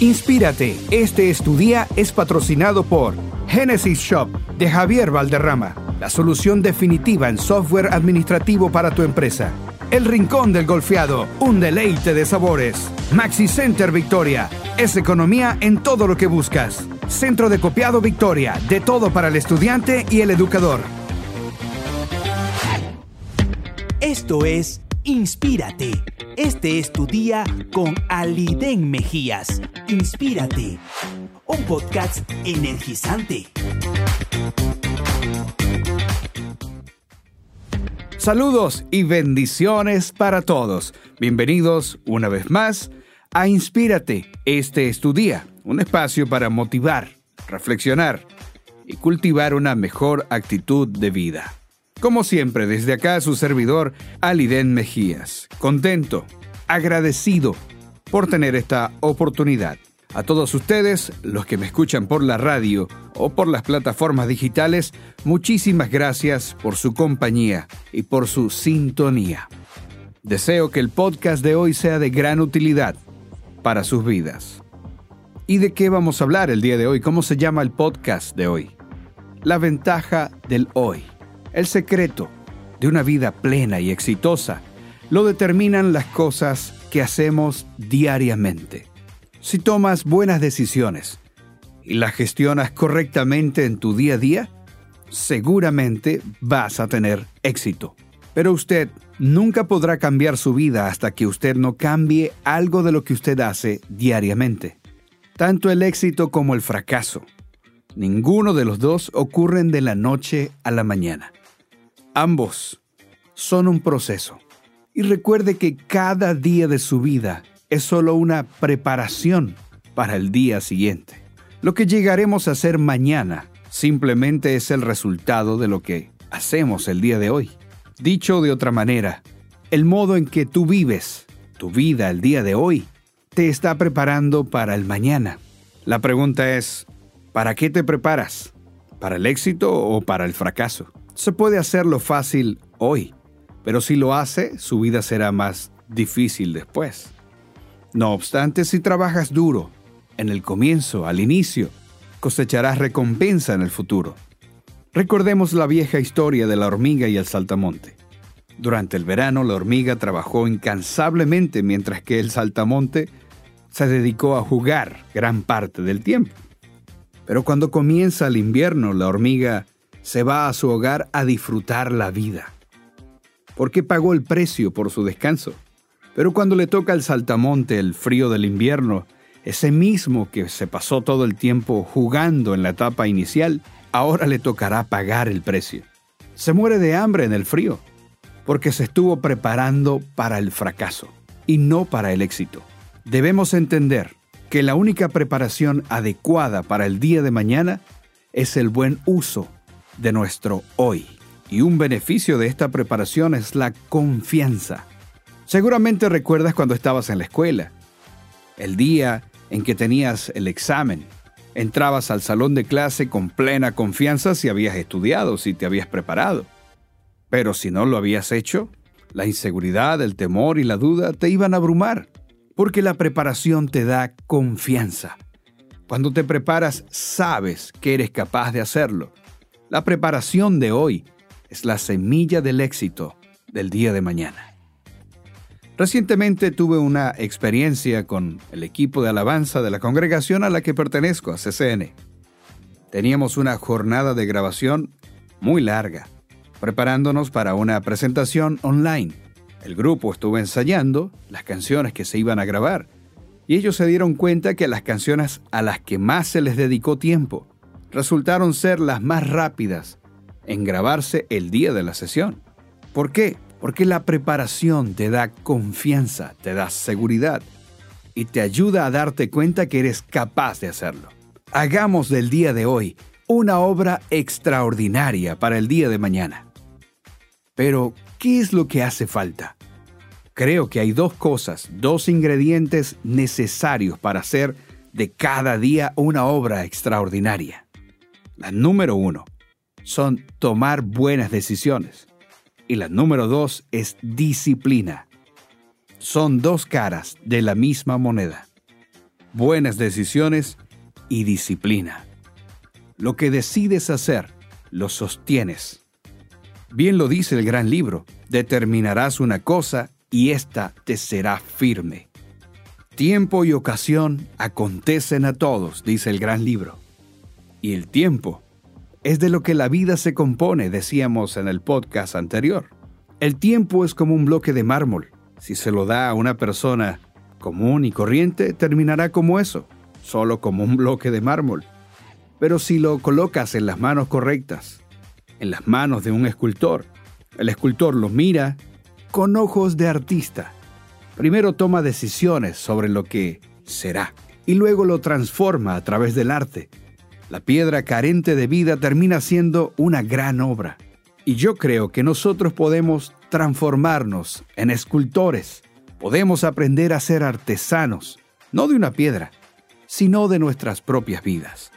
Inspírate, este es es patrocinado por Genesis Shop de Javier Valderrama, la solución definitiva en software administrativo para tu empresa. El Rincón del Golfeado, un deleite de sabores. Maxi Center Victoria, es economía en todo lo que buscas. Centro de Copiado Victoria, de todo para el estudiante y el educador. Esto es Inspírate. Este es tu día con Aliden Mejías. Inspírate. Un podcast energizante. Saludos y bendiciones para todos. Bienvenidos una vez más a Inspírate. Este es tu día, un espacio para motivar, reflexionar y cultivar una mejor actitud de vida. Como siempre, desde acá su servidor, Aliden Mejías. Contento, agradecido por tener esta oportunidad. A todos ustedes, los que me escuchan por la radio o por las plataformas digitales, muchísimas gracias por su compañía y por su sintonía. Deseo que el podcast de hoy sea de gran utilidad para sus vidas. ¿Y de qué vamos a hablar el día de hoy? ¿Cómo se llama el podcast de hoy? La ventaja del hoy. El secreto de una vida plena y exitosa lo determinan las cosas que hacemos diariamente. Si tomas buenas decisiones y las gestionas correctamente en tu día a día, seguramente vas a tener éxito. Pero usted nunca podrá cambiar su vida hasta que usted no cambie algo de lo que usted hace diariamente. Tanto el éxito como el fracaso. Ninguno de los dos ocurren de la noche a la mañana. Ambos son un proceso. Y recuerde que cada día de su vida es solo una preparación para el día siguiente. Lo que llegaremos a hacer mañana simplemente es el resultado de lo que hacemos el día de hoy. Dicho de otra manera, el modo en que tú vives tu vida el día de hoy te está preparando para el mañana. La pregunta es, ¿para qué te preparas? ¿Para el éxito o para el fracaso? Se puede hacerlo fácil hoy, pero si lo hace, su vida será más difícil después. No obstante, si trabajas duro, en el comienzo, al inicio, cosecharás recompensa en el futuro. Recordemos la vieja historia de la hormiga y el saltamonte. Durante el verano, la hormiga trabajó incansablemente mientras que el saltamonte se dedicó a jugar gran parte del tiempo. Pero cuando comienza el invierno, la hormiga se va a su hogar a disfrutar la vida. Porque pagó el precio por su descanso. Pero cuando le toca al saltamonte el frío del invierno, ese mismo que se pasó todo el tiempo jugando en la etapa inicial, ahora le tocará pagar el precio. Se muere de hambre en el frío, porque se estuvo preparando para el fracaso y no para el éxito. Debemos entender que la única preparación adecuada para el día de mañana es el buen uso de nuestro hoy. Y un beneficio de esta preparación es la confianza. Seguramente recuerdas cuando estabas en la escuela, el día en que tenías el examen. Entrabas al salón de clase con plena confianza si habías estudiado, si te habías preparado. Pero si no lo habías hecho, la inseguridad, el temor y la duda te iban a abrumar, porque la preparación te da confianza. Cuando te preparas, sabes que eres capaz de hacerlo. La preparación de hoy es la semilla del éxito del día de mañana. Recientemente tuve una experiencia con el equipo de alabanza de la congregación a la que pertenezco, a CCN. Teníamos una jornada de grabación muy larga, preparándonos para una presentación online. El grupo estuvo ensayando las canciones que se iban a grabar y ellos se dieron cuenta que las canciones a las que más se les dedicó tiempo resultaron ser las más rápidas en grabarse el día de la sesión. ¿Por qué? Porque la preparación te da confianza, te da seguridad y te ayuda a darte cuenta que eres capaz de hacerlo. Hagamos del día de hoy una obra extraordinaria para el día de mañana. Pero, ¿qué es lo que hace falta? Creo que hay dos cosas, dos ingredientes necesarios para hacer de cada día una obra extraordinaria. La número uno son tomar buenas decisiones. Y la número dos es disciplina. Son dos caras de la misma moneda. buenas decisiones y disciplina. Lo que decides hacer, lo sostienes. Bien lo dice el gran libro, determinarás una cosa y ésta te será firme. Tiempo y ocasión acontecen a todos, dice el gran libro. Y el tiempo es de lo que la vida se compone, decíamos en el podcast anterior. El tiempo es como un bloque de mármol. Si se lo da a una persona común y corriente, terminará como eso, solo como un bloque de mármol. Pero si lo colocas en las manos correctas, en las manos de un escultor, el escultor lo mira con ojos de artista. Primero toma decisiones sobre lo que será y luego lo transforma a través del arte. La piedra carente de vida termina siendo una gran obra. Y yo creo que nosotros podemos transformarnos en escultores. Podemos aprender a ser artesanos, no de una piedra, sino de nuestras propias vidas.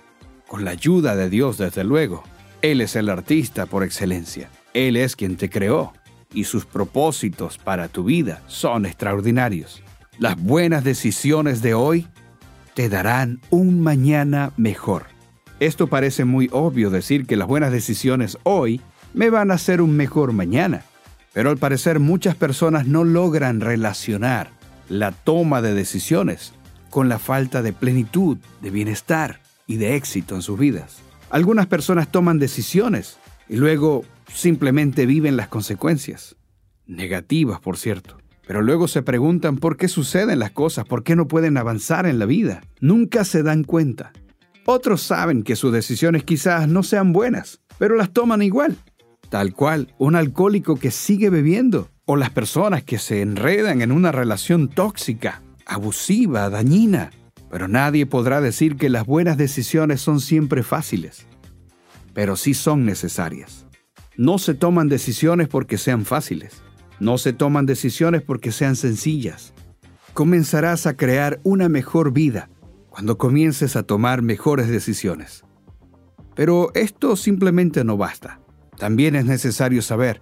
Con la ayuda de Dios, desde luego. Él es el artista por excelencia. Él es quien te creó y sus propósitos para tu vida son extraordinarios. Las buenas decisiones de hoy te darán un mañana mejor. Esto parece muy obvio decir que las buenas decisiones hoy me van a hacer un mejor mañana. Pero al parecer muchas personas no logran relacionar la toma de decisiones con la falta de plenitud, de bienestar y de éxito en sus vidas. Algunas personas toman decisiones y luego simplemente viven las consecuencias. Negativas, por cierto. Pero luego se preguntan por qué suceden las cosas, por qué no pueden avanzar en la vida. Nunca se dan cuenta. Otros saben que sus decisiones quizás no sean buenas, pero las toman igual tal cual un alcohólico que sigue bebiendo, o las personas que se enredan en una relación tóxica, abusiva, dañina. Pero nadie podrá decir que las buenas decisiones son siempre fáciles, pero sí son necesarias. No se toman decisiones porque sean fáciles, no se toman decisiones porque sean sencillas. Comenzarás a crear una mejor vida cuando comiences a tomar mejores decisiones. Pero esto simplemente no basta también es necesario saber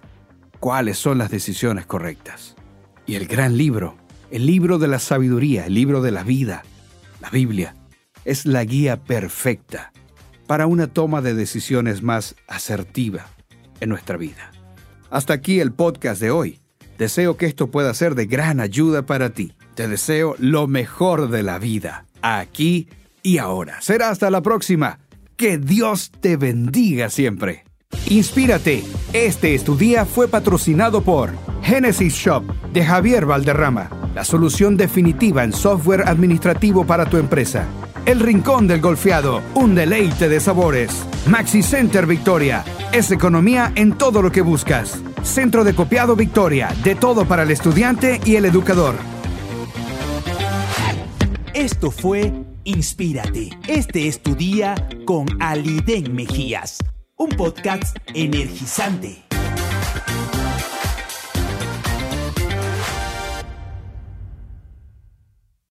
cuáles son las decisiones correctas. Y el gran libro, el libro de la sabiduría, el libro de la vida, la Biblia, es la guía perfecta para una toma de decisiones más asertiva en nuestra vida. Hasta aquí el podcast de hoy. Deseo que esto pueda ser de gran ayuda para ti. Te deseo lo mejor de la vida, aquí y ahora. Será hasta la próxima. Que Dios te bendiga siempre. Inspírate. Este estudia fue patrocinado por Genesis Shop de Javier Valderrama, la solución definitiva en software administrativo para tu empresa. El Rincón del Golfeado, un deleite de sabores. Maxi Center Victoria, es economía en todo lo que buscas. Centro de Copiado Victoria, de todo para el estudiante y el educador. Esto fue Inspírate. Este es tu día con Aliden Mejías un podcast energizante.